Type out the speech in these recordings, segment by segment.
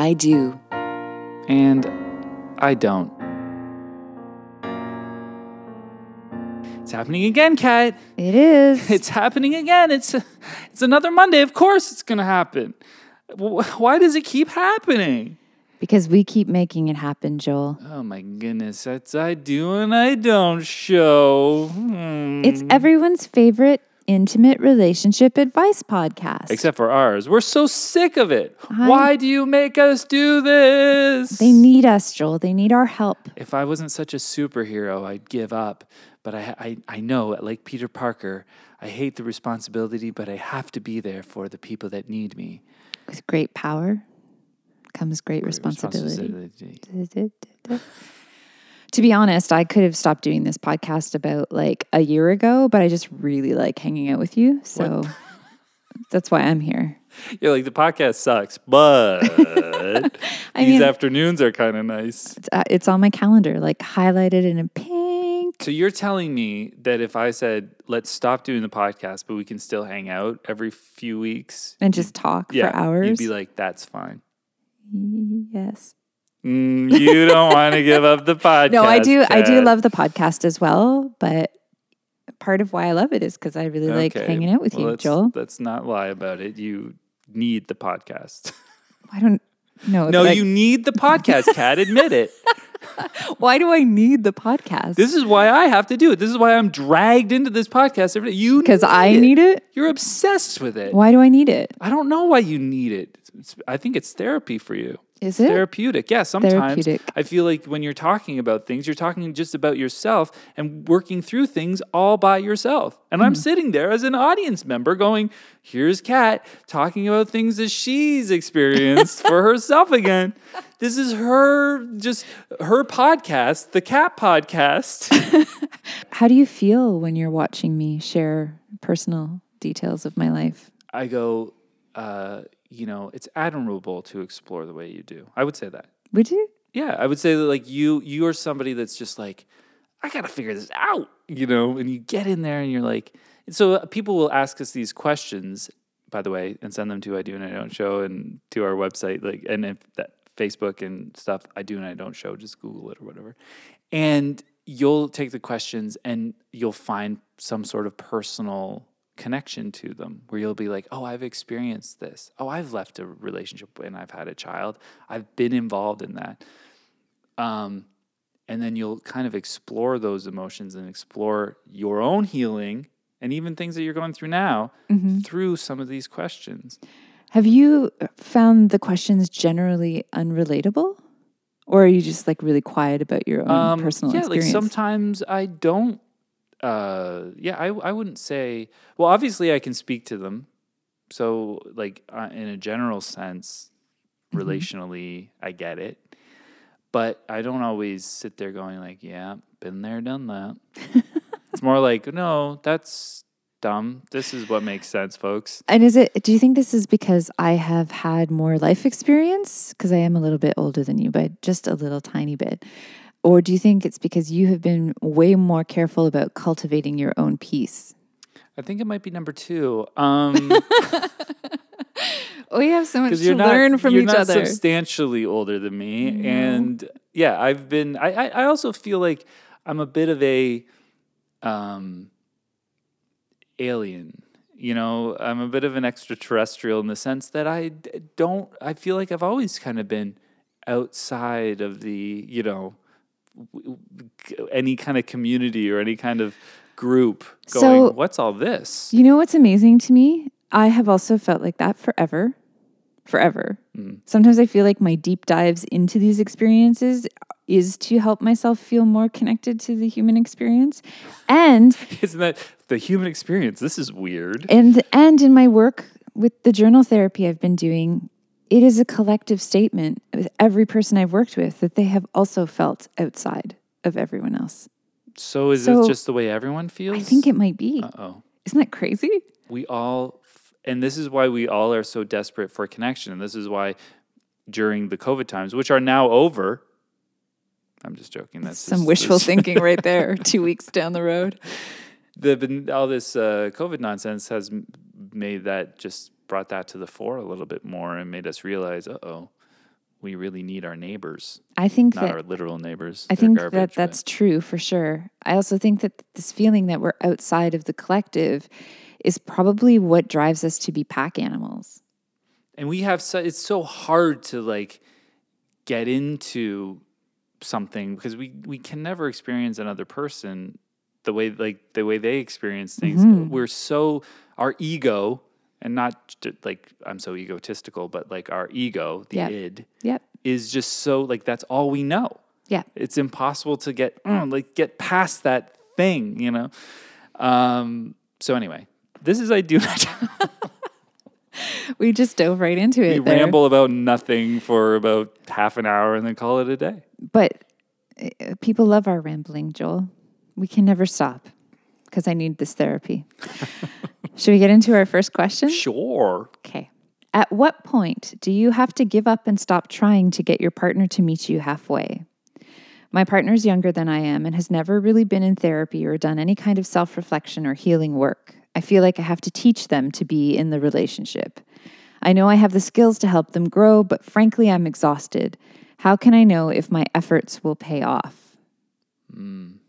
I do. And I don't. It's happening again, Kat. It is. It's happening again. It's it's another Monday. Of course, it's gonna happen. Why does it keep happening? because we keep making it happen, Joel. Oh my goodness, that's I do and I don't show. Hmm. It's everyone's favorite intimate relationship advice podcast. Except for ours. We're so sick of it. I- Why do you make us do this? they need us, Joel. They need our help. if I wasn't such a superhero, I'd give up. But I, I, I know, like Peter Parker, I hate the responsibility, but I have to be there for the people that need me. With great power comes great responsibility. Responsibility. To be honest, I could have stopped doing this podcast about like a year ago, but I just really like hanging out with you. So that's why I'm here. You're like, the podcast sucks, but I these mean, afternoons are kind of nice. it's, uh, it's on my calendar, like highlighted in a pink. So you're telling me that if I said, let's stop doing the podcast, but we can still hang out every few weeks And just talk yeah, for hours. you'd be like, that's fine. yes. Mm, you don't want to give up the podcast. No, I do. I do love the podcast as well, but part of why I love it is because I really like hanging out with Well, you, let's, Joel. Let's not lie about it. You need the podcast. I don't know. no, that I- you need the podcast, Kat. Admit it. Why do I need the podcast? This is why I have to do it. This is why I'm dragged into this podcast every day. You Because I need it. You're obsessed with it. Why do I need it? I don't know why you need it. It's, I think it's therapy for you. Is It's it? therapeutic? Yeah, sometimes Therapeutic. I feel like when you're talking about things, you're talking just about yourself and working through things all by yourself. And Hmm. I'm sitting there as an audience member going, here's Kat talking about things that she's experienced for herself again. This is her just her podcast, the Kat podcast. How do you feel when you're watching me share personal details of my life? I go, uh, you know, it's admirable to explore the way you do. I would say that. Would you? Yeah, I would say that like you you are somebody that's just like I got to figure this out, you know, and you get in there and you're like and so uh, people will ask us these questions by the way and send them to I do and I don't show and to our website like and if that Facebook and stuff I do and I don't show just google it or whatever. And you'll take the questions and you'll find some sort of personal connection to them where you'll be like, oh, I've experienced this. Oh, I've left a relationship and I've had a child. I've been involved in that. Um, and then you'll kind of explore those emotions and explore your own healing and even things that you're going through now through some of these questions. Have you found the questions generally unrelatable? Or are you just like really quiet about your own personal Um, yeah, experience? like sometimes I don't. Uh, yeah, I I wouldn't say. Well, obviously, I can speak to them. So, like uh, in a general sense, Mm-hmm. relationally, I get it. But I don't always sit there going like, "Yeah, been there, done that." it's more like, "No, that's dumb. This is what makes sense, folks." And is it, do you think this is because I have had more life experience? Because I am a little bit older than you, but just a little tiny bit. Or do you think it's because you have been way more careful about cultivating your own peace? I think it might be number two. Um, We have so much to not learn from you're each not other. substantially older than me, and yeah, I've been. I, I I also feel like I'm a bit of a um alien. You know, I'm a bit of an extraterrestrial in the sense that I don't. I feel like I've always kind of been outside of the you know any kind of community or any kind of group. Going, So- what's all this? You know what's amazing to me? I have also felt like that forever. Forever. Hmm. Sometimes I feel like my deep dives into these experiences is to help myself feel more connected to the human experience. And Isn't that the human experience? This is weird. and and in my work with the journal therapy I've been doing, it is a collective statement with every person I've worked with that they have also felt outside of everyone else. So is So, it just the way everyone feels? I think it might be. Oh, Isn't that crazy? we all, and this is why we all are so desperate for connection, and this is why during the COVID times, which are now over. I'm just joking. That's Some just- wishful thinking right there, two weeks down the road. the all this uh, COVID nonsense has made that just brought that to the fore a little bit more and made us realize, uh oh, we really need our neighbors, I think not that our literal neighbors. I think garbage, that but- that's true for sure. I also think that this feeling that we're outside of the collective is probably what drives us to be pack animals. and we have so it's so hard to like get into something because we we can never experience another person the way like the way they experience things we're so our ego and not like i'm so egotistical but like our ego the Yep. id Yep. is just so like that's all we know Yeah. it's impossible to get mm, like get past that thing you know um so anyway this is i do We just dove right into it. we there. ramble about nothing for about half an hour and then call it a day. But uh, people love our rambling, Joel. We can never stop because I need this therapy. Should we get into our first question? Sure. Okay. At what point do you have to give up and stop trying to get your partner to meet you halfway? My partner's younger than I am and has never really been in therapy or done any kind of self reflection or healing work. I feel like I have to teach them to be in the relationship. I know I have the skills to help them grow, but frankly, I'm exhausted. How can I know if my efforts will pay off? Hmm.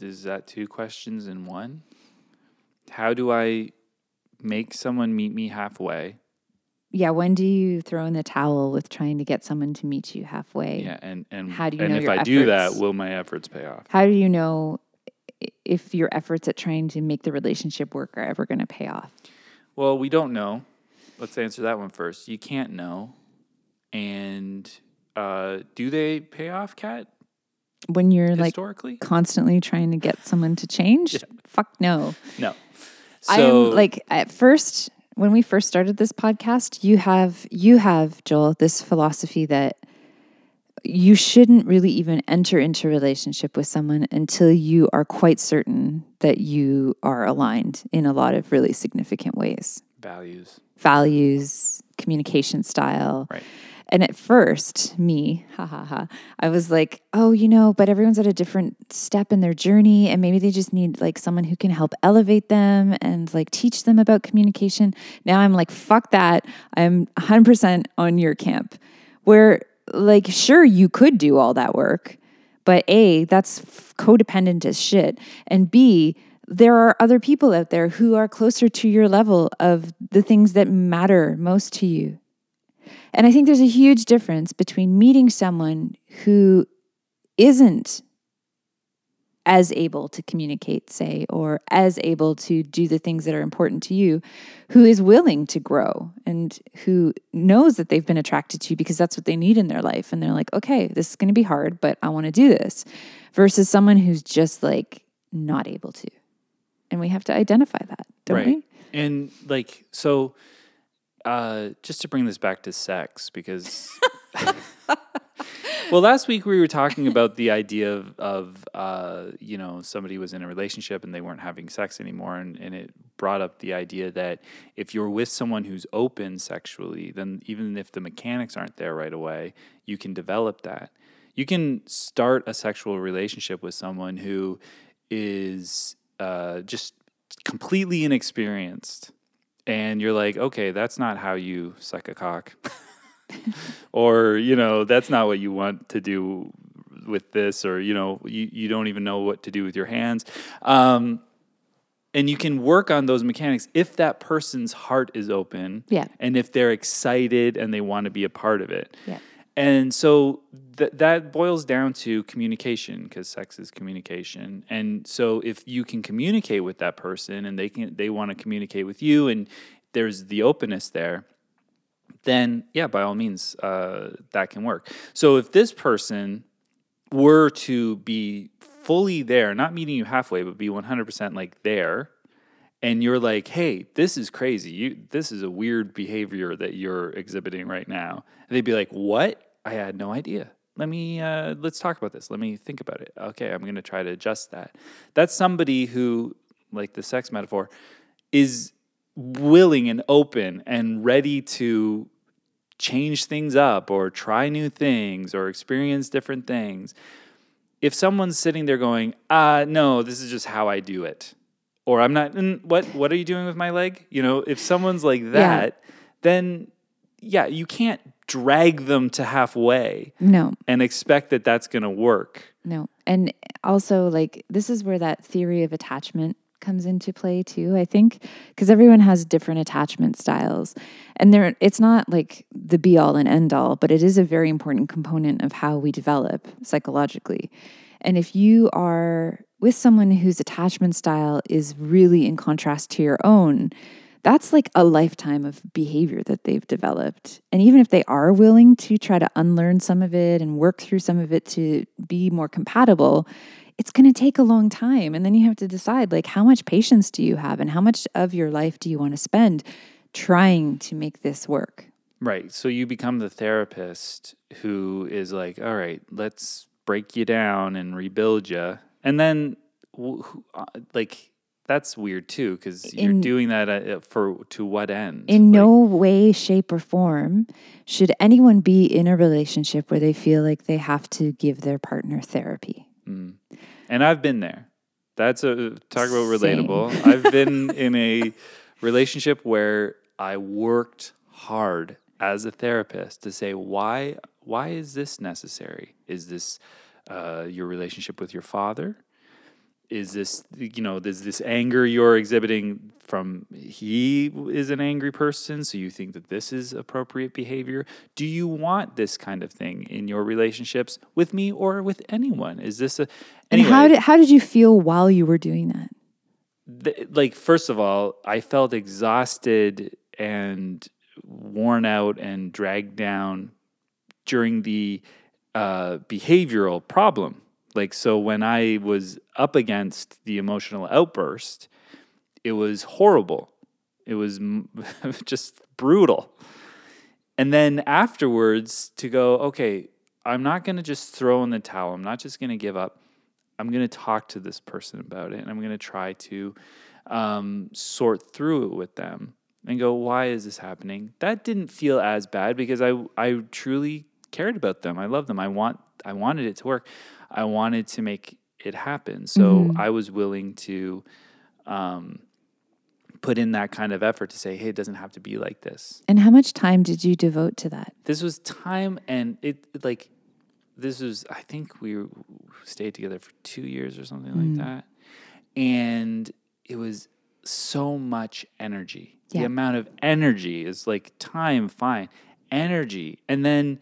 Is that two questions in one? How do I make someone meet me halfway? Yeah, when do you throw in the towel with trying to get someone to meet you halfway? Yeah, and and How do you and know if I do that, will my efforts pay off? How do you know if your efforts at trying to make the relationship work are ever going to pay off? Well, we don't know. Let's answer that one first. You can't know. And uh, do they pay off, Kat? When you're like Historically, constantly trying to get someone to change? Fuck no. no. i'm like at first when we first started this podcast, you have you have Joel this philosophy that you shouldn't really even enter into a relationship with someone until you are quite certain that you are aligned in a lot of really significant ways. values, Values, communication style. right? And at first, me, ha ha ha, I was like, oh, you know, but everyone's at a different step in their journey. And maybe they just need like someone who can help elevate them and like teach them about communication. Now I'm like, fuck that. I'm 100% on your camp. Where, like, sure, you could do all that work, but A, that's codependent as shit. And B, there are other people out there who are closer to your level of the things that matter most to you. And I think there's a huge difference between meeting someone who isn't as able to communicate, say, or as able to do the things that are important to you, who is willing to grow and who knows that they've been attracted to you because that's what they need in their life. And they're like, okay, this is going to be hard, but I want to do this, versus someone who's just like not able to. And we have to identify that, don't right. we? And like so uh just to bring this back to sex because Well, last week we were talking about the idea of, of uh, you know, somebody was in a relationship and they weren't having sex anymore. And, and it brought up the idea that if you're with someone who's open sexually, then even if the mechanics aren't there right away, you can develop that. You can start a sexual relationship with someone who is uh, just completely inexperienced. And you're like, okay, that's not how you suck a cock. or you know that's not what you want to do with this or you know you, you don't even know what to do with your hands um, and you can work on those mechanics if that person's heart is open Yeah. and if they're excited and they want to be a part of it Yeah. And so th- that boils down to communication because sex is communication. And so if you can communicate with that person and they can they want to communicate with you and there's the openness there, then yeah, by all means, uh, that can work. So if this person were to be fully there, not meeting you halfway, but be 100% like there, and you're like, "Hey, this is crazy. You this is a weird behavior that you're exhibiting right now." And they'd be like, "What? I had no idea. Let me uh, let's talk about this. Let me think about it. Okay, I'm going to try to adjust that." That's somebody who, like the sex metaphor, is willing and open and ready to change things up or try new things or experience different things. If someone's sitting there going, "Uh, no, this is just how I do it." Or I'm not mm, what what are you doing with my leg? You know, if someone's like that, then yeah, you can't drag them to halfway No, and expect that that's going to work. no. And also, like, this is where that theory of attachment comes into play too, I think, because everyone has different attachment styles. And there it's not like the be all and end all, but it is a very important component of how we develop psychologically. And if you are with someone whose attachment style is really in contrast to your own, that's like a lifetime of behavior that they've developed. And even if they are willing to try to unlearn some of it and work through some of it to be more compatible, it's going to take a long time. And then you have to decide like how much patience do you have and how much of your life do you want to spend trying to make this work? Right. So you become the therapist who is like, all right, let's break you down and rebuild you. And then, uh, like, that's weird too, because you're doing that uh, for to what end? In Like, no way, shape, or form should anyone be in a relationship where they feel like they have to give their partner therapy. And I've been there. That's a talk about Same. relatable. I've been in a relationship where I worked hard as a therapist to say why why is this necessary? Is this uh, your relationship with your father? Is this you know is this anger you're exhibiting from he is an angry person so you think that this is appropriate behavior do you want this kind of thing in your relationships with me or with anyone is this a And how did how did you feel while you were doing that? th- like first of all, I felt exhausted and worn out and dragged down during the uh, behavioral problem. Like so, when I was up against the emotional outburst, it was horrible. It was just brutal. And then afterwards, to go, okay, I'm not going to just throw in the towel. I'm not just going to give up. I'm going to talk to this person about it and I'm going to try to um, sort through it with them and go, why is this happening? That didn't feel as bad because I, I truly cared about them. I love them. I want, I wanted it to work. I wanted to make it happen. So I was willing to um, put in that kind of effort to say, hey, it doesn't have to be like this. And how much time did you devote to that? this was time and it it, like this was i think we stayed together for two years or something Mm. like that. And it was so much energy. The amount of energy is like time fine. Energy. And then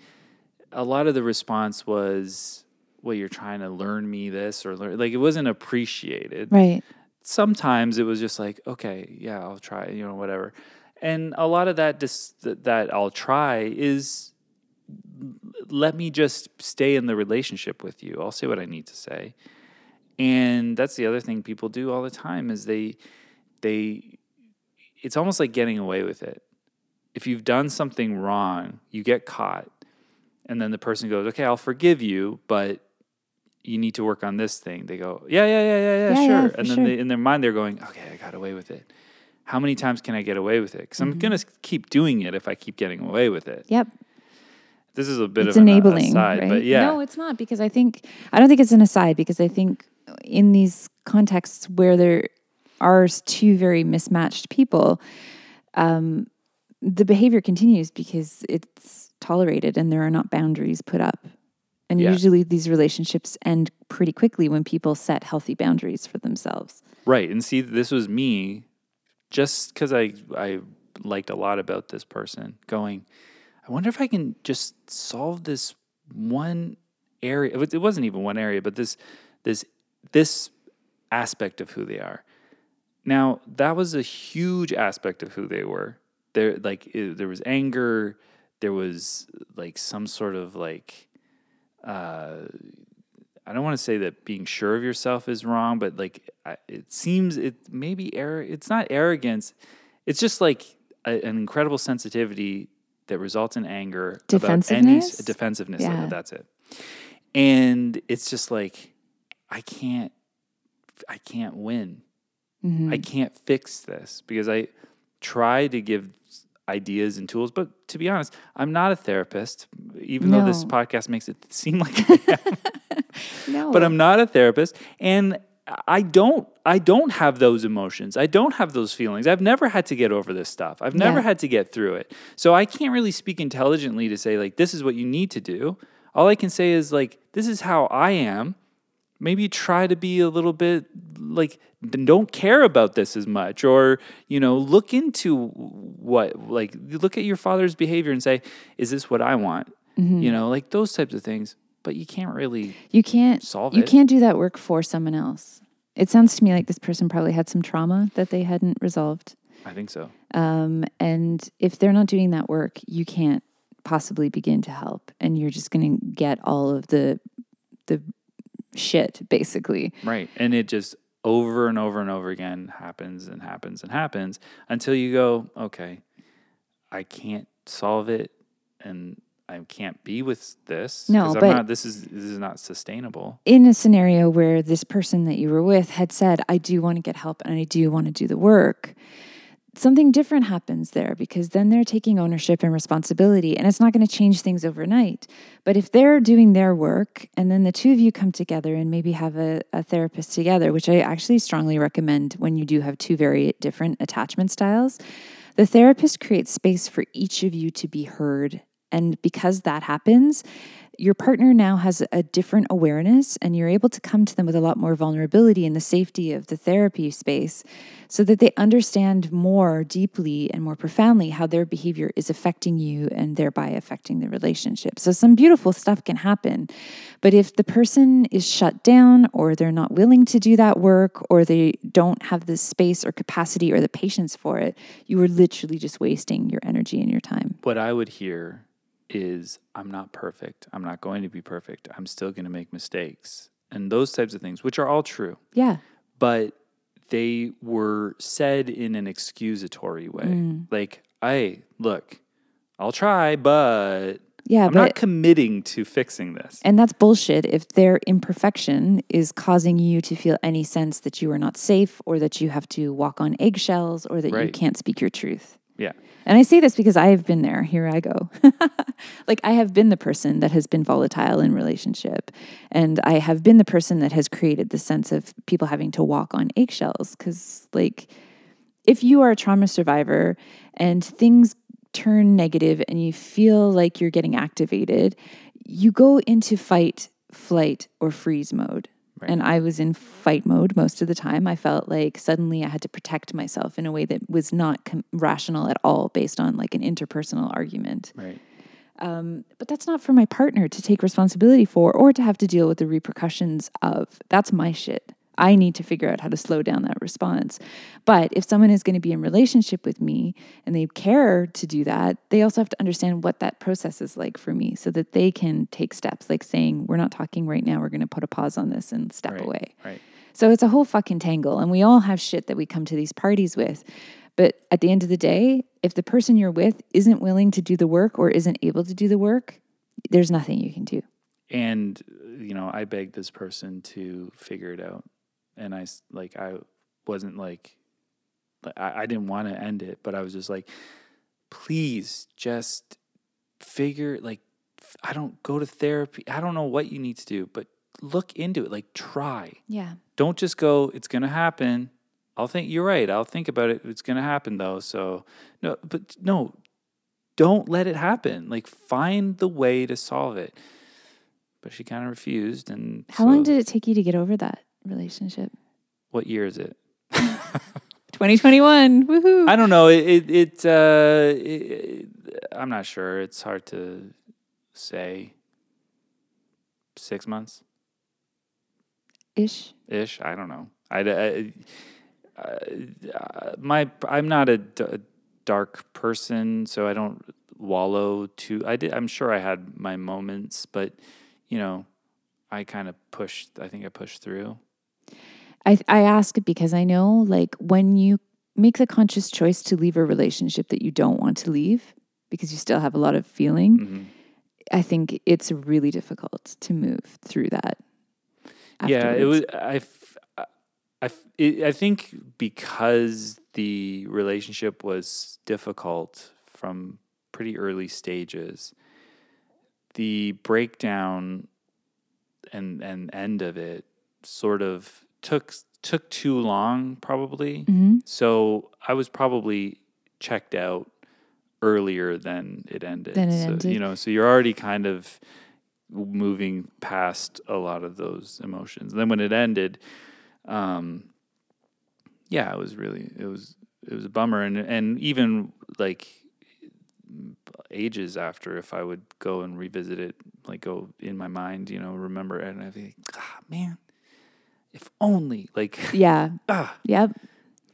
a lot of the response was well you're trying to learn me this or learn like it wasn't appreciated. Right. sometimes it was just like okay yeah i'll try you know whatever. And a lot of that dis- that that i'll try is let me just stay in the relationship with you. I'll say what i need to say. And that's the other thing people do all the time is they they it's almost like getting away with it. If you've done something wrong you get caught and then the person goes okay i'll forgive you but you need to work on this thing they go yeah yeah yeah yeah yeah, Yeah, sure yeah, and then sure. they, in their mind they're going okay i got away with it how many times can i get away with it because Mm-hmm. i'm going to keep doing it if i keep getting away with it Yep. this is a bit it's of an enabling, aside right? but yeah No, it's not because I think I don't think it's an aside because I think in these contexts where there are two very mismatched people, um, the behavior continues because it's tolerated and there are not boundaries put up. And Yeah. usually these relationships end pretty quickly when people set healthy boundaries for themselves. Right. And see, this was me just because I, I liked a lot about this person going, I wonder if I can just solve this one area. It was- it wasn't even one area, but this, this, this aspect of who they are. Now, that was a huge aspect of who they were. There, like, it, there was anger. There was like some sort of like, uh, I don't want to say that being sure of yourself is wrong, but like I- it seems it maybe error. It's not arrogance. It's just like a, an incredible sensitivity that results in anger, about any Defensiveness? defensiveness. Yeah. That's it. And it's just like I can't, I can't win. Mm-hmm. I can't fix this because I try to give ideas and tools, but to be honest, I'm not a therapist. Even though this podcast makes it seem like I am No, but I'm not a therapist. And I don't I don't have those emotions. I don't have those feelings. I've never had to get over this stuff. I've never Yeah. had to get through it. So I can't really speak intelligently to say like this is what you need to do. All I can say is like this is how I am. Maybe try to be a little bit like don't care about this as much or you know look into what like look at your father's behavior and say is this what I want? Mm-hmm. You know, like those types of things. But you can't really You can't Solve You it. can't do that work for someone else. It sounds to me like this person probably had some trauma that they hadn't resolved. I think so. Um, and if they're not doing that work, you can't possibly begin to help, and you're just going to get all of the the shit basically. Right. And it just over and over and over again happens and happens and happens until you go, okay, I can't solve it and I can't be with this. No, but- not, this is this is not sustainable. In a scenario where this person that you were with had said, "I do want to get help and I do want to do the work." Something different happens there because then they're taking ownership and responsibility, and it's not going to change things overnight. But if they're doing their work and then the two of you come together and maybe have a, a therapist together, which I actually strongly recommend when you do have two very different attachment styles, the therapist creates space for each of you to be heard. And because that happens, your partner now has a different awareness and you're able to come to them with a lot more vulnerability in the safety of the therapy space so that they understand more deeply and more profoundly how their behavior is affecting you and thereby affecting the relationship. So some beautiful stuff can happen. But if the person is shut down or they're not willing to do that work or they don't have the space or capacity or the patience for it, you are literally just wasting your energy and your time. What I would hear is I'm not perfect. I'm not going to be perfect. I'm still going to make mistakes. And those types of things, which are all true. Yeah. but they were said in an excusatory way. Mm. Like, hey, look, I'll try, but Yeah, I'm but not committing to fixing this. And that's bullshit if their imperfection is causing you to feel any sense that you are not safe or that you have to walk on eggshells or that you can't speak your truth. Yeah. And I say this because I have been there. Here I go. like I have been the person that has been volatile in relationship. And I have been the person that has created the sense of people having to walk on eggshells. Cause like if you are a trauma survivor and things turn negative and you feel like you're getting activated, you go into fight, flight, or freeze mode. Right. And I was in fight mode most of the time. I felt like suddenly I had to protect myself in a way that was not com- rational at all based on like an interpersonal argument. Right. Um, but that's not for my partner to take responsibility for or to have to deal with the repercussions of. That's my shit. I need to figure out how to slow down that response. But if someone is going to be in relationship with me and they care to do that, they also have to understand what that process is like for me so that they can take steps like saying, we're not talking right now, we're going to put a pause on this and step Right. away. Right. So it's a whole fucking tangle. And we all have shit that we come to these parties with. But at the end of the day, if the person you're with isn't willing to do the work or isn't able to do the work, there's nothing you can do. And, you know, I begged this person to figure it out. And I, like, I wasn't like, I, I didn't want to end it, but I was just like, please just figure, like, I don't go to therapy. I don't know what you need to do, but look into it. Like, try. Yeah. don't just go it's going to happen i'll think you're right i'll think about it it's going to happen though so no but no don't let it happen like find the way to solve it but she kind of refused and How long did it take you to get over that relationship? what year is it 2021. Woohoo. i don't know it it, it uh it, i'm not sure it's hard to say 6 months Ish. ish. I don't know. I, I, uh, my I'm not a, d- a dark person, so I don't wallow too. I did. I'm sure I had my moments, but you know, I kind of pushed. I think I pushed through. I, I ask because I know like when you make the conscious choice to leave a relationship that you don't want to leave because you still have a lot of feeling, Mhm. I think it's really difficult to move through that. Yeah, it afterwards. was. I. I. it- I think because the relationship was difficult from pretty early stages, the breakdown and and end of it sort of took took too long, probably. Mm-hmm. So I was probably checked out earlier than it ended. Than it so, ended. You know, so you're already kind of moving past a lot of those emotions. And then when it ended, um, yeah, it was really it was it was a bummer, and and even like ages after, if I would go and revisit it, like go in my mind, you know, remember it, and I'd be like, ah, man, if only, like, Yeah. ah. Yep.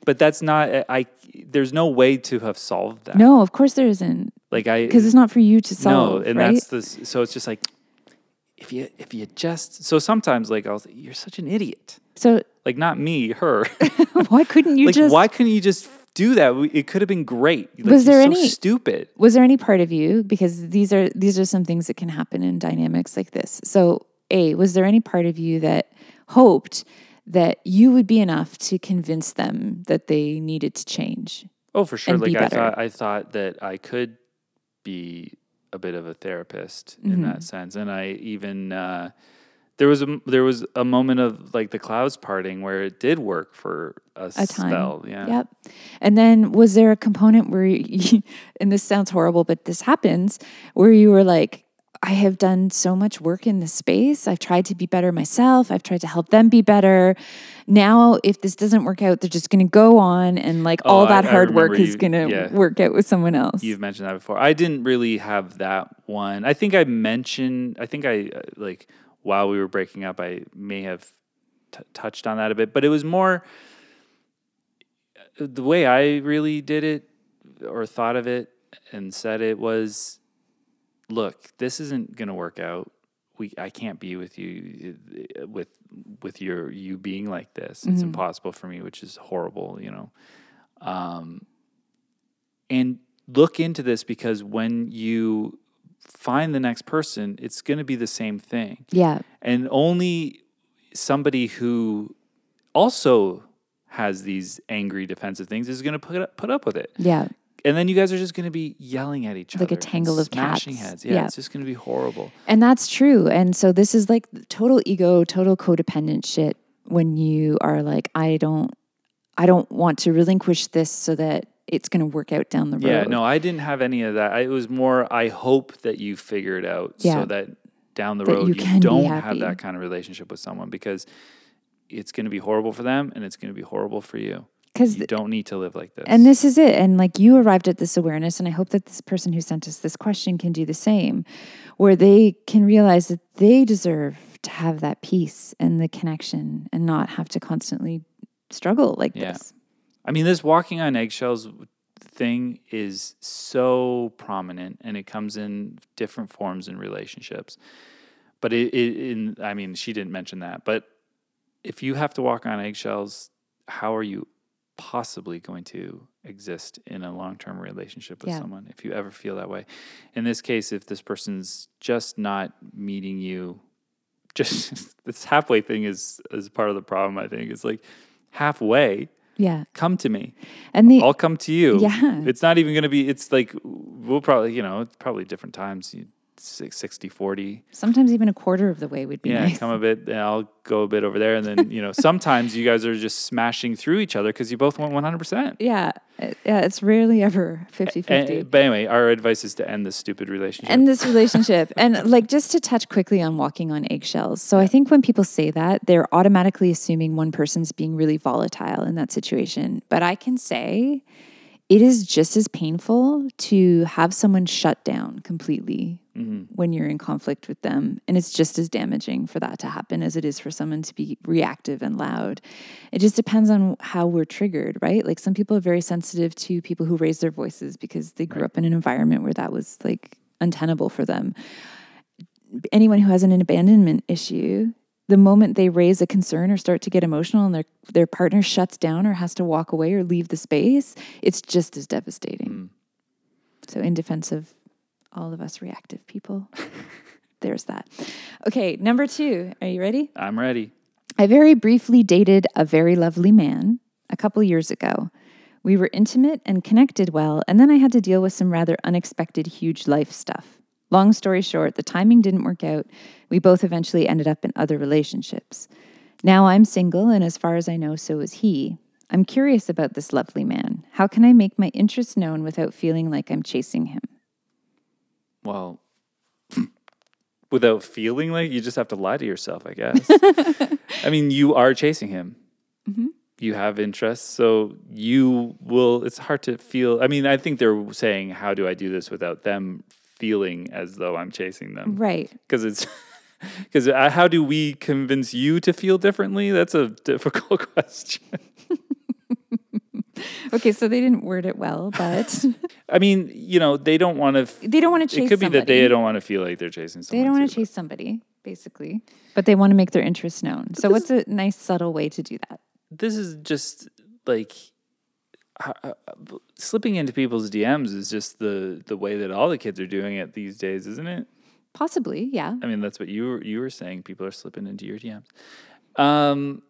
But that's not. I. There's no way to have solved that. No, of course there isn't. Like I. Because it's not for you to solve. no, and right? that's the. So it's just like, if you if you just so sometimes like I'll say you're such an idiot. so Like not me, her. why couldn't you like just why couldn't you just do that? It could have been great. Like, Was there so any- stupid? was there any part of you because these are these are some things that can happen in dynamics like this so a was there any part of you that hoped that you would be enough to convince them that they needed to change Oh, for sure. Like I thought, I thought that I could be a bit of a therapist in that Mm-hmm. sense, and I even uh, there was a there was a moment of like the clouds parting where it did work for a, a time. Yeah. yep and then was there a component where you, and this sounds horrible but this happens where you were like I have done so much work in this space. I've tried to be better myself. I've tried to help them be better. Now, if this doesn't work out, they're just going to go on and like Oh, all that I hard work remember is going to yeah. work out with someone else. You've mentioned that before. I didn't really have that one. I think I mentioned. I think I uh, like while we were breaking up, I may have t- touched on that a bit, but it was more the way I really did it or thought of it and said it was, look, this isn't going to work out. We, I can't be with you with with your you being like this. It's impossible for me, which is horrible, you know. Um, and look into this because when you find the next person, it's going to be the same thing. yeah. And only somebody who also has these angry defensive things is going to put up, put up with it. Yeah. And then you guys are just going to be yelling at each other. Like a tangle of smashing cats. heads. Yeah, Yeah. it's just going to be horrible. And that's true. And so this is like total ego, total codependent shit when you are like, I don't I don't want to relinquish this so that it's going to work out down the road. Yeah, no, I didn't have any of that. I, it was more, I hope that you figure it out Yeah. so that down the That road you you, don't have that kind of relationship with someone because it's going to be horrible for them and it's going to be horrible for you. Cuz You don't need to live like this. And this is it. And like you arrived at this awareness, and I hope that this person who sent us this question can do the same, where they can realize that they deserve to have that peace and the connection and not have to constantly struggle like Yeah. this. I mean, this walking on eggshells thing is so prominent and it comes in different forms in relationships. But it, it in I mean, she didn't mention that, but if you have to walk on eggshells, how are you possibly going to exist in a long-term relationship with Yeah. someone if you ever feel that way? In this case, if this person's just not meeting you just this halfway thing is is part of the problem, I think. It's like halfway Yeah. come to me. And the I'll come to you. Yeah. It's not even going to be, it's like, we'll probably, you know, it's probably different times, you- 60, 40. sometimes even a quarter of the way would be Yeah, nice. come a bit, I'll go a bit over there. And then, you know, sometimes you guys are just smashing through each other because you both want 100%. Yeah. Uh, Yeah. It's rarely ever 50 50. And, but anyway, our advice is to end this stupid relationship. end this relationship and like just to touch quickly on walking on eggshells so i think when people say that they're automatically assuming one person's being really volatile in that situation but i can say it is just as painful to have someone shut down completely Mm-hmm. when you're in conflict with them and it's just as damaging for that to happen as it is for someone to be reactive and loud. It just depends on how we're triggered right? Like some people are very sensitive to people who raise their voices because they grew up in an environment where that was like untenable for them. Anyone who has an abandonment issue the moment they raise a concern or start to get emotional and their their partner shuts down or has to walk away or leave the space it's just as devastating. Mm. So in defense of all of us reactive people there's that okay number two are you ready I'm ready. I very briefly dated a very lovely man a couple years ago. We were intimate and connected well, and then I had to deal with some rather unexpected huge life stuff. Long story short, the timing didn't work out. We both eventually ended up in other relationships. Now I'm single, and as far as I know, so is he. I'm curious about this lovely man. How can I make my interest known without feeling like I'm chasing him? Well, without feeling like you just have to lie to yourself, I guess. I mean, you are chasing him. Mm-hmm. You have interests, so you will. It's hard to feel. I mean, I think they're saying, "How do I do this without them feeling as though I'm chasing them?" Right. Because it's because uh, how do we convince you to feel differently? That's a difficult question. Okay, so they didn't word it well, but I mean, you know, they don't want to. they don't want to chase It could be somebody. that they don't want to feel like they're chasing somebody. They don't want too. to chase somebody, basically, but they want to make their interests known. So, what's a nice, subtle way to do that? this is just like slipping into people's DMs is just the the way that all the kids are doing it these days, isn't it? Possibly, yeah. I mean, that's what you were, you were saying. People are slipping into your DMs. Um,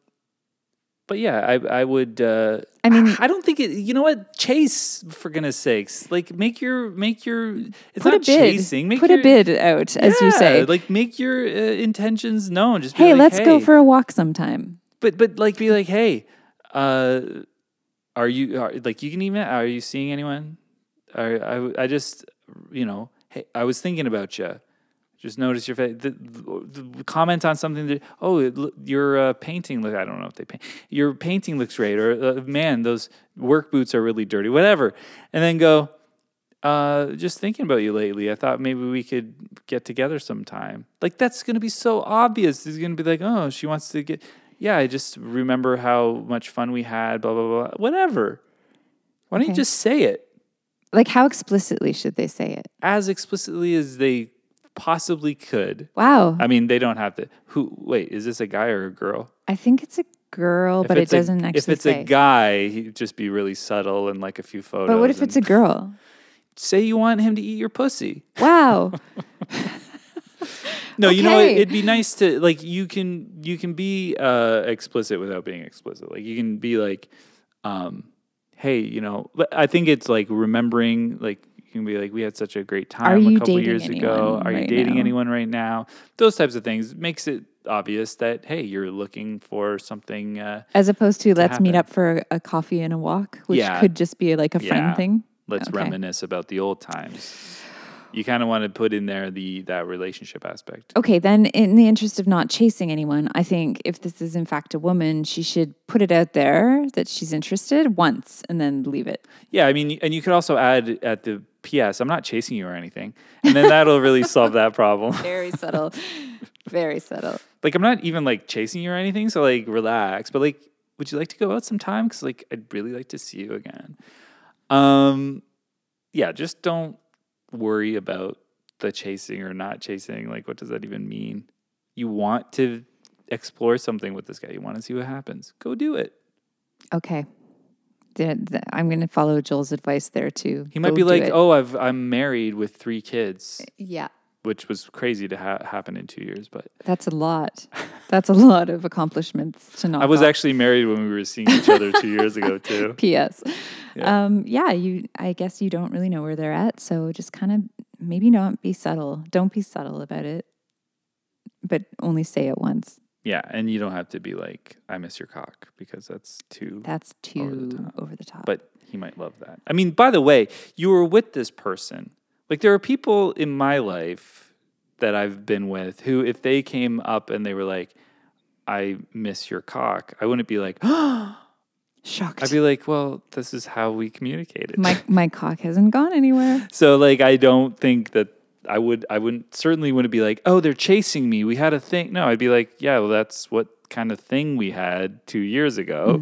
but yeah, I I would. Uh, I mean- I don't think it. You know what? Chase for goodness sakes. Like make your make your. It's not chasing. Make Put your, a bid out, as you say. Like make your uh, intentions known. Just be hey, like, let's go for a walk sometime. but but like be like, hey, uh, are you are, like you can even are you seeing anyone? Are, I I just you know hey I was thinking about you. Just notice your face. The, the, comment on something that oh it, your uh, painting look I don't know if they paint your painting looks great or uh, man those work boots are really dirty whatever and then go uh, just thinking about you lately. I thought maybe we could get together sometime. Like that's gonna be so obvious. It's gonna be like, oh, she wants to get. Yeah, I just remember how much fun we had. Blah blah blah. Whatever. Why don't you just say it Like, how explicitly should they say it? as explicitly as they possibly could? Wow. I mean, they don't have to. Who? Wait, is this a guy or a girl? I think it's a girl, If but it doesn't actually If it's say. a guy, he'd just be really subtle and like a few photos. but what if it's a girl? say you want him to eat your pussy? Wow. No, you know. It'd be nice to like you can you can be uh explicit without being explicit. Like you can be like, um, hey, you know, but I think it's like remembering like can be like, we had such a great time a couple years ago. anyone Are you dating now?" anyone right now? Those types of things makes it obvious that hey, you're looking for something uh As opposed to let's meet up for a coffee and a walk, which Yeah. could just be like a friend Yeah. thing. let's Okay. reminisce about the old times. You kind of want to put in there the that relationship aspect. Okay, then in the interest of not chasing anyone, I think if this is in fact a woman, she should put it out there that she's interested once and then leave it. Yeah, I mean, and you could also add at the PS, I'm not chasing you or anything. And then that'll really solve that problem. Very subtle. Very subtle. Like, I'm not even like chasing you or anything. So, like, relax. But, like, would you like to go out sometime? Because, like, I'd really like to see you again. Um, yeah, just don't worry about the chasing or not chasing. Like, what does that even mean? You want to explore something with this guy, you want to see what happens. Go do it. Okay. I'm going to follow Joel's advice there too. He might Go be like, oh, I've, I'm married with three kids. yeah, which was crazy to ha- happen in two years. But that's a lot. That's a lot of accomplishments to knock I was off. actually married when we were seeing each other two years ago too. P.S. Yeah. Um, yeah, you. I guess you don't really know where they're at, so just kind of maybe not be subtle. Don't be subtle about it, but only say it once. Yeah, and you don't have to be like, "I miss your cock," because that's too. That's too the top. over the top. But he might love that. I mean, by the way, you were with this person. Like, there are people in my life that I've been with who, if they came up and they were like, "I miss your cock," I wouldn't be like, shocked. I'd be like, "Well, this is how we communicated." my my cock hasn't gone anywhere. So like I don't think that I would I wouldn't certainly wouldn't be like, "Oh, they're chasing me. We had a thing." No, I'd be like, "Yeah, well that's what kind of thing we had 2 years ago."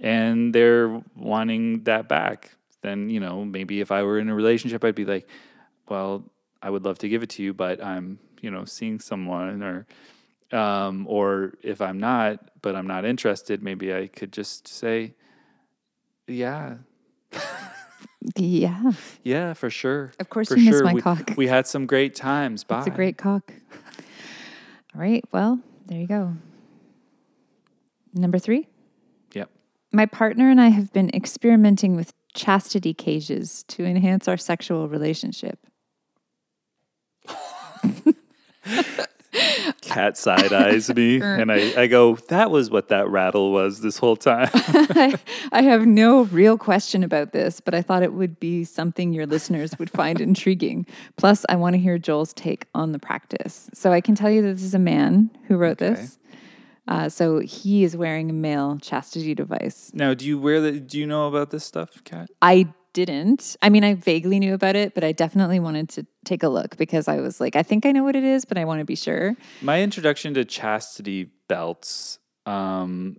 And they're wanting that back. Then, you know, maybe if I were in a relationship, I'd be like, "Well, I would love to give it to you, but I'm, you know, seeing someone or um or if I'm not, but I'm not interested, maybe I could just say, "Yeah, Yeah, yeah, for sure. Of course for you miss sure. my we, cock. We had some great times. Bye. it's a great cock. All right. Well, there you go. Number three. Yep. My partner and I have been experimenting with chastity cages to enhance our sexual relationship. Kat side eyes me, and I, I go, "That was what that rattle was this whole time." I, I have no real question about this, but I thought it would be something your listeners would find intriguing. Plus, I want to hear Joel's take on the practice. So I can tell you that this is a man who wrote Okay. this. Uh, so he is wearing a male chastity device. now, do you wear the? Do you know about this stuff, Kat? I didn't. I mean, I vaguely knew about it, but I definitely wanted to take a look because I was like, I think I know what it is, but I want to be sure. My introduction to chastity belts um,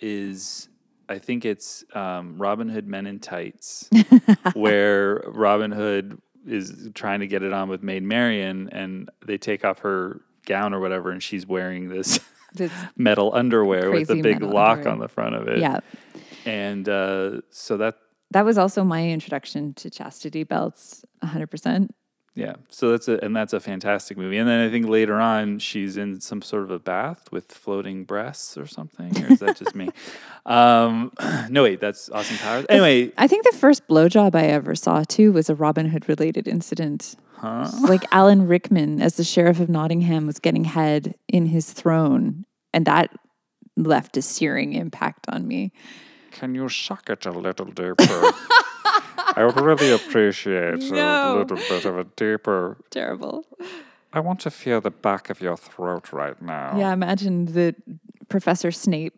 is, I think it's um, Robin Hood Men in Tights, where Robin Hood is trying to get it on with Maid Marian, and they take off her gown or whatever, and she's wearing this This- metal underwear with a big lock underwear. on the front of it. yeah. and uh, so that That was also my introduction to chastity belts, 100%. Yeah, so that's a and that's a fantastic movie. And then I think later on she's in some sort of a bath with floating breasts or something, or is that just me? Um, no, wait, that's Austin Powers. Anyway, I think the first blowjob I ever saw too was a Robin Hood related incident. huh? Like Alan Rickman, as the sheriff of Nottingham, was getting head in his throne, and that left a searing impact on me. Can you suck it a little deeper? I would really appreciate No. a little bit of a deeper. Terrible. I want to feel the back of your throat right now. Yeah, imagine the Professor Snape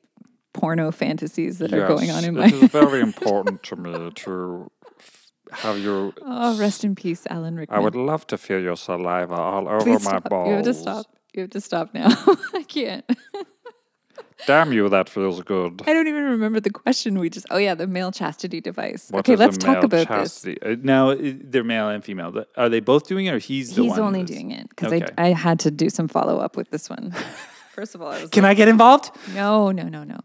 porno fantasies that are going on in my. it is very important to me to have you. oh, rest in peace, Alan Rickman. I would love to feel your saliva all over Please my stop. balls. You have to stop. You have to stop now. I can't. Damn you, that feels good. I don't even remember the question we just. Oh yeah, the male chastity device. What okay, let's talk about this. Uh, now, they're male and female. Are they both doing it, or he's the He's only that's- doing it because Okay. I, I had to do some follow up with this one. First of all, I was Can like, I get involved? no, no, no, no.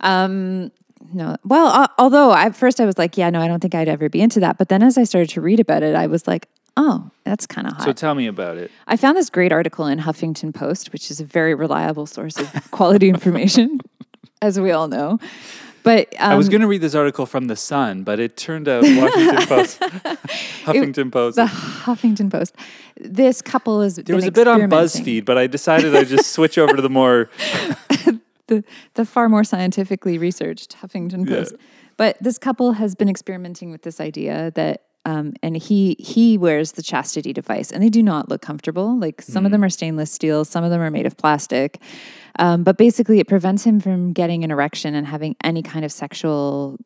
Um, no. Well, uh, although at first I was like, yeah, no, I don't think I'd ever be into that. But then as I started to read about it, I was like, oh, that's kind of hot. So tell me about it. I found this great article in Huffington Post, which is a very reliable source of quality information, as we all know. But um, I was going to read this article from the Sun, but it turned out Washington Post, Huffington Post. the Huffington Post, this couple is there was a bit on BuzzFeed, but I decided I'd just switch over to the more. the, the far more scientifically researched Huffington Yeah. Post. But this couple has been experimenting with this idea that, um, and he he wears the chastity device, and they do not look comfortable. Like some of them are stainless steel, some of them are made of plastic. Um, but basically, it prevents him from getting an erection and having any kind of sexual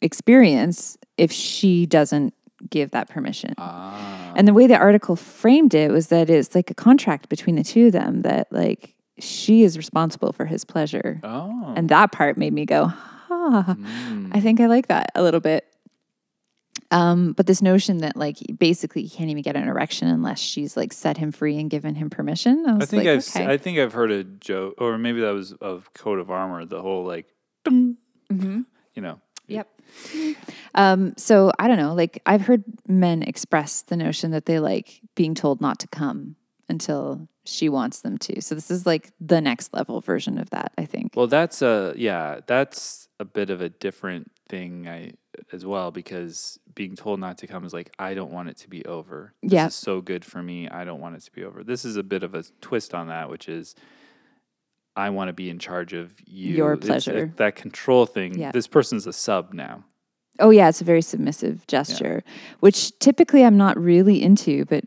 experience if she doesn't give that permission. Ah. And the way the article framed it was that it's like a contract between the two of them that like she is responsible for his pleasure. Oh. And that part made me go, ah, I think I like that a little bit. Um, but this notion that like basically he can't even get an erection unless she's like set him free and given him permission. I I think like, I've okay. I think I've heard a joke, or maybe that was of Coat of Armor. The whole like, ding, you know. Yep. Um, so I don't know. Like I've heard men express the notion that they like being told not to come until she wants them to. So this is like the next level version of that. I think. Well, that's a yeah, that's a bit of a different thing I as well because being told not to come is like I don't want it to be over. This Yeah. is so good for me. I don't want it to be over. This is a bit of a twist on that, which is I want to be in charge of you. Your pleasure. that control thing. Yeah. This person's a sub now. Oh yeah, it's a very submissive gesture, which typically I'm not really into. But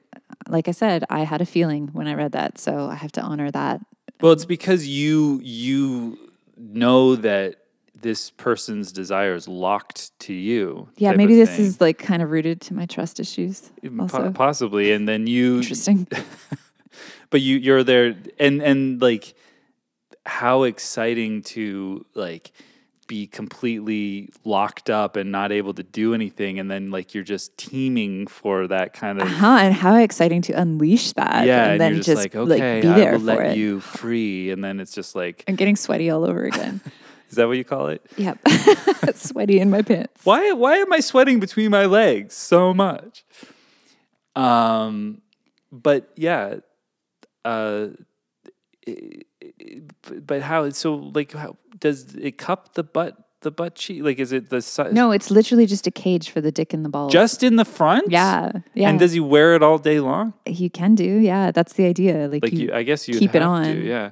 like I said, I had a feeling when I read that, so I have to honor that. Well, it's because you you know that this person's desires locked to you. Yeah, maybe this thing. is like kind of rooted to my trust issues. Mm, po- Also, possibly, and then you interesting. but you you're there and and like how exciting to like be completely locked up and not able to do anything and then like you're just teaming for that kind of Huh, and how exciting to unleash that. yeah and, and, then you're just, like okay be i there will for let it. you free and then it's just like I'm getting sweaty all over again. is that what you call it yep, sweaty in my pants. why why am i sweating between my legs so much um but yeah uh i- i- but how so like how does it cup the butt the butt cheek? Like, is it the si- No, it's literally just a cage for the dick and the balls. just in the front? yeah, yeah. And does he wear it all day long? you can do, yeah. That's the idea. Like, Like, you, you, I guess you keep it on. To, yeah.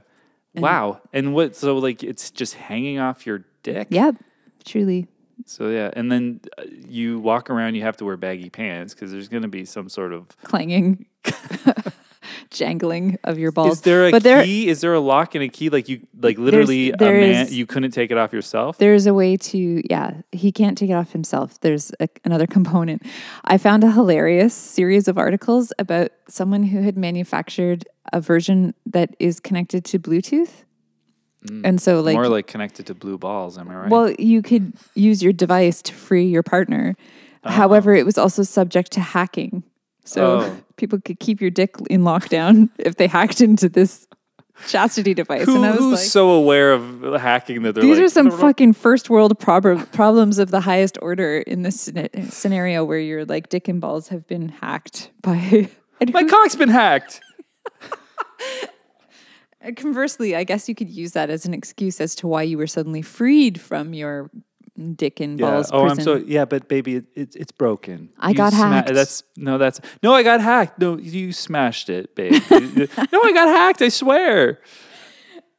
Wow. And what? So like, it's just hanging off your dick. Yep, truly. So yeah, and then uh, you walk around. You have to wear baggy pants because there's going to be some sort of. clanging, jangling of your balls. Is there a but there, key? Is there a lock and a key? Like you, like literally, there a man. You couldn't take it off yourself. there's a way to, yeah, he can't take it off himself. There's a, another component. I found a hilarious series of articles about someone who had manufactured a version that is connected to Bluetooth. And so, like, Mm. More like connected to blue balls. Am I right? Well, you could use your device to free your partner. However, it was also subject to hacking. So Oh. people could keep your dick in lockdown if they hacked into this chastity device. Who, and I was who's like, so aware of hacking that they're these like, are some "I don't know." fucking first world prob- problems of the highest order in this scenario where your like dick and balls have been hacked by. My cock's been hacked. conversely, I guess you could use that as an excuse as to why you were suddenly freed from your dick and Yeah. balls Oh, prison. I'm so yeah, but baby, it, it's it's broken. I got hacked. That's no, that's no. I got hacked. No, you smashed it, babe. no, I got hacked. I swear.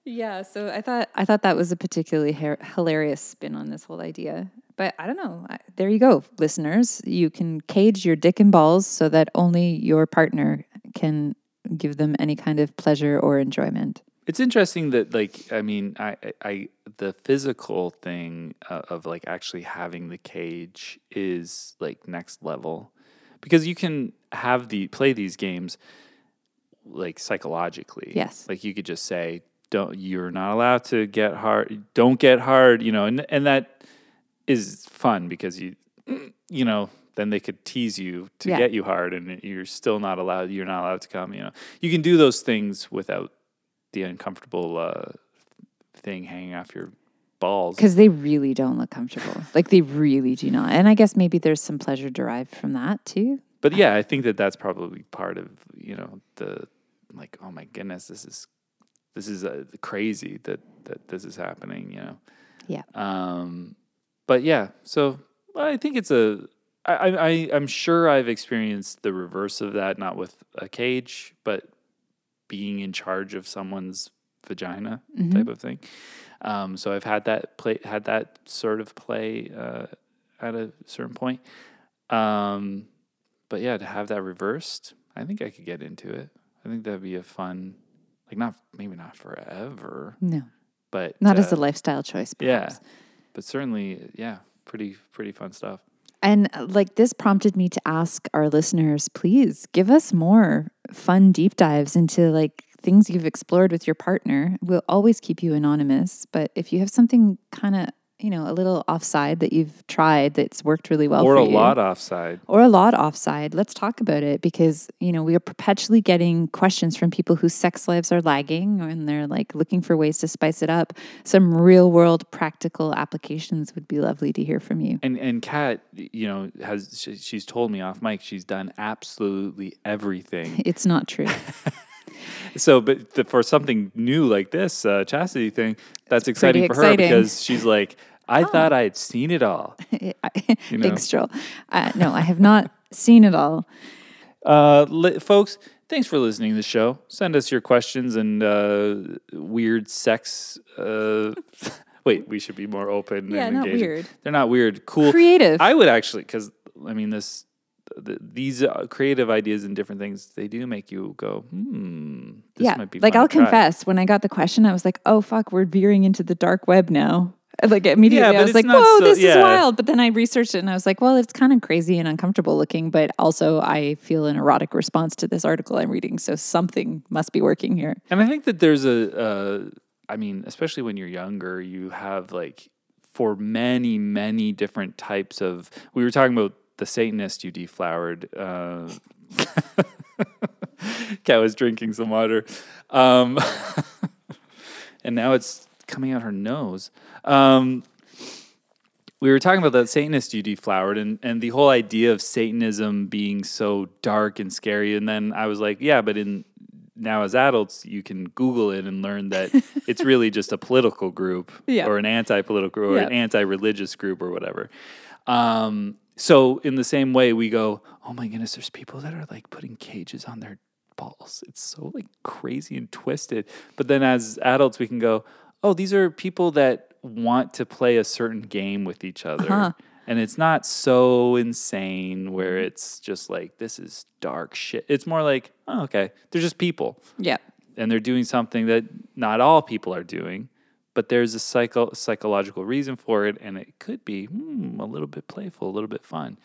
Yeah, so I thought I thought that was a particularly her- hilarious spin on this whole idea. But I don't know. I, there you go, listeners. You can cage your dick and balls so that only your partner can give them any kind of pleasure or enjoyment. It's interesting that like I mean I I, the physical thing uh, of like actually having the cage is like next level because you can have the play these games like psychologically. Yes. Like you could just say don't you're not allowed to get hard don't get hard, you know, and and that is fun because you you know then they could tease you to Yeah. get you hard and you're still not allowed you're not allowed to come you know you can do those things without the uncomfortable uh, thing hanging off your balls Because they really don't look comfortable. like they really do not. And I guess maybe there's some pleasure derived from that too. but yeah i think that that's probably part of you know the like oh my goodness this is this is uh, crazy that that this is happening you know Yeah. Um, but yeah, so I think it's a. I, I, I'm sure I've experienced the reverse of that, not with a cage, but being in charge of someone's vagina type of thing. Um, so I've had that play, had that sort of play uh, at a certain point. Um, but yeah, to have that reversed, I think I could get into it. I think that'd be a fun, like not maybe not forever, No, but not as uh, a lifestyle choice. yeah, but certainly, yeah, pretty pretty fun stuff. And uh, like this prompted me to ask our listeners, please give us more fun deep dives into like things you've explored with your partner. We'll always keep you anonymous, but if you have something kind of, you know, a little offside that you've tried that's worked really well or a you, lot offside. or a lot offside, let's talk about it because, you know, we are perpetually getting questions from people whose sex lives are lagging and they're like looking for ways to spice it up. Some real world practical applications would be lovely to hear from you. And and Kat, you know, has she, she's told me off mic she's done absolutely everything. It's not true. so, but the, for something new like this uh, chastity thing, that's exciting pretty for her because she's like, I thought I had seen it all. You know? Big stroll. Uh, no, I have not seen it all. Uh, li- folks, thanks for listening to the show. Send us your questions and uh, weird sex. Uh, wait, we should be more open. Yeah, and not weird. They're not weird. Cool. Creative. I would actually, because I mean, this, th these uh, creative ideas and different things, they do make you go, hmm. This yeah, might be like I'll to try." confess, when I got the question, I was like, "Oh fuck, we're veering into the dark web now." Like immediately, but I was like, "Whoa, so- this is wild!" But then I researched it, and I was like, "Well, it's kind of crazy and uncomfortable looking, but also I feel an erotic response to this article I'm reading, so something must be working here." And I think that there's a, uh, I mean, especially when you're younger, you have like for many, many different types of. We were talking about the Satanist you deflowered. Uh, Kat was drinking some water, um, and now it's coming out her nose. Um, we were talking about that Satanist you deflowered and, and the whole idea of Satanism being so dark and scary. And then I was like, yeah, but in now as adults you can Google it and learn that it's really just a political group Yeah. or an anti-political group or an anti-religious group or whatever. Um, so in the same way, we go, oh my goodness, there's people that are like putting cages on their balls. It's so like crazy and twisted. But then as adults, we can go, oh, these are people that want to play a certain game with each other. Uh-huh. And it's not so insane where it's just like, this is dark shit. It's more like, oh, okay, they're just people Yeah. and they're doing something that not all people are doing, but there's a psycho- psychological reason for it, and it could be hmm, a little bit playful, a little bit fun.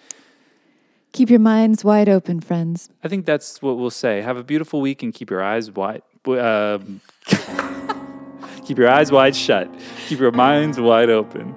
Keep your minds wide open, friends. I think that's what we'll say. Have a beautiful week and keep your eyes wide. Um, keep your eyes wide shut. Keep your minds wide open.